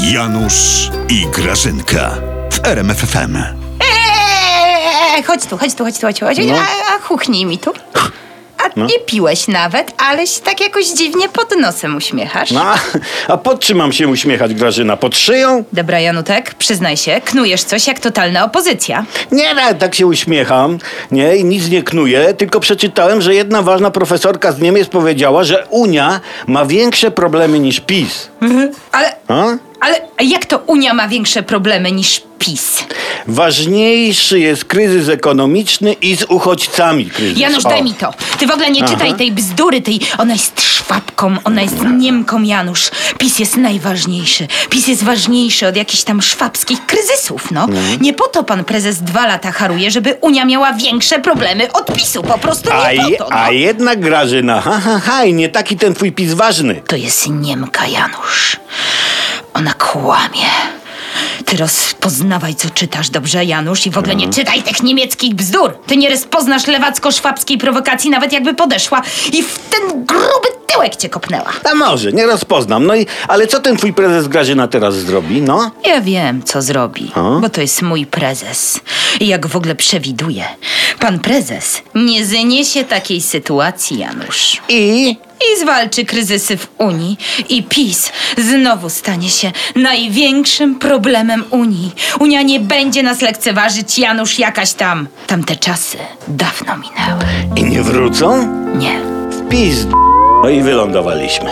Janusz i Grażynka w RMFFM. Eee, chodź tu, chodź tu, chodź tu, chodź tu. Chodź. No. A, a chuchnij mi tu. A nie piłeś nawet, ale się tak jakoś dziwnie pod nosem uśmiechasz. No, a, pod czym mam się uśmiechać, Grażyna? Pod szyją? Dobra, Janutek, przyznaj się, knujesz coś jak totalna opozycja. Nie, nie, tak się uśmiecham. Nie, i nic nie knuję, tylko przeczytałem, że jedna ważna profesorka z Niemiec powiedziała, że Unia ma większe problemy niż PiS. Ale, A? Ale jak to Unia ma większe problemy niż PiS? Ważniejszy jest kryzys ekonomiczny i z uchodźcami kryzys. Janusz, O. daj mi to. Ty w ogóle nie czytaj tej bzdury, tej... Ona jest szwabką, ona jest Niemką, Janusz. PiS jest najważniejszy. PiS jest ważniejszy od jakichś tam szwabskich kryzysów, no. Nie po to pan prezes dwa lata haruje, żeby Unia miała większe problemy od PiSu. Po prostu nie A, po je, to, no. a jednak Grażyna, ha, ha, ha, i nie taki ten twój PiS ważny. To jest Niemka, Janusz. Ona kłamie. Ty rozpoznawaj, co czytasz, dobrze, Janusz? I w ogóle nie czytaj tych niemieckich bzdur. Ty nie rozpoznasz lewacko-szwabskiej prowokacji, nawet jakby podeszła i w ten gruby tyłek cię kopnęła. A może, nie rozpoznam. No i, ale co ten twój prezes Grażyna teraz zrobi, no? Ja wiem, co zrobi, A? bo to jest mój prezes. I jak w ogóle przewiduje, pan prezes nie zniesie takiej sytuacji, Janusz. I? I zwalczy kryzysy w Unii. I PiS znowu stanie się największym problemem Unii. Unia nie będzie nas lekceważyć, Janusz, jakaś tam. Tamte czasy dawno minęły. I nie wrócą? Nie. W PiS. No i wylądowaliśmy.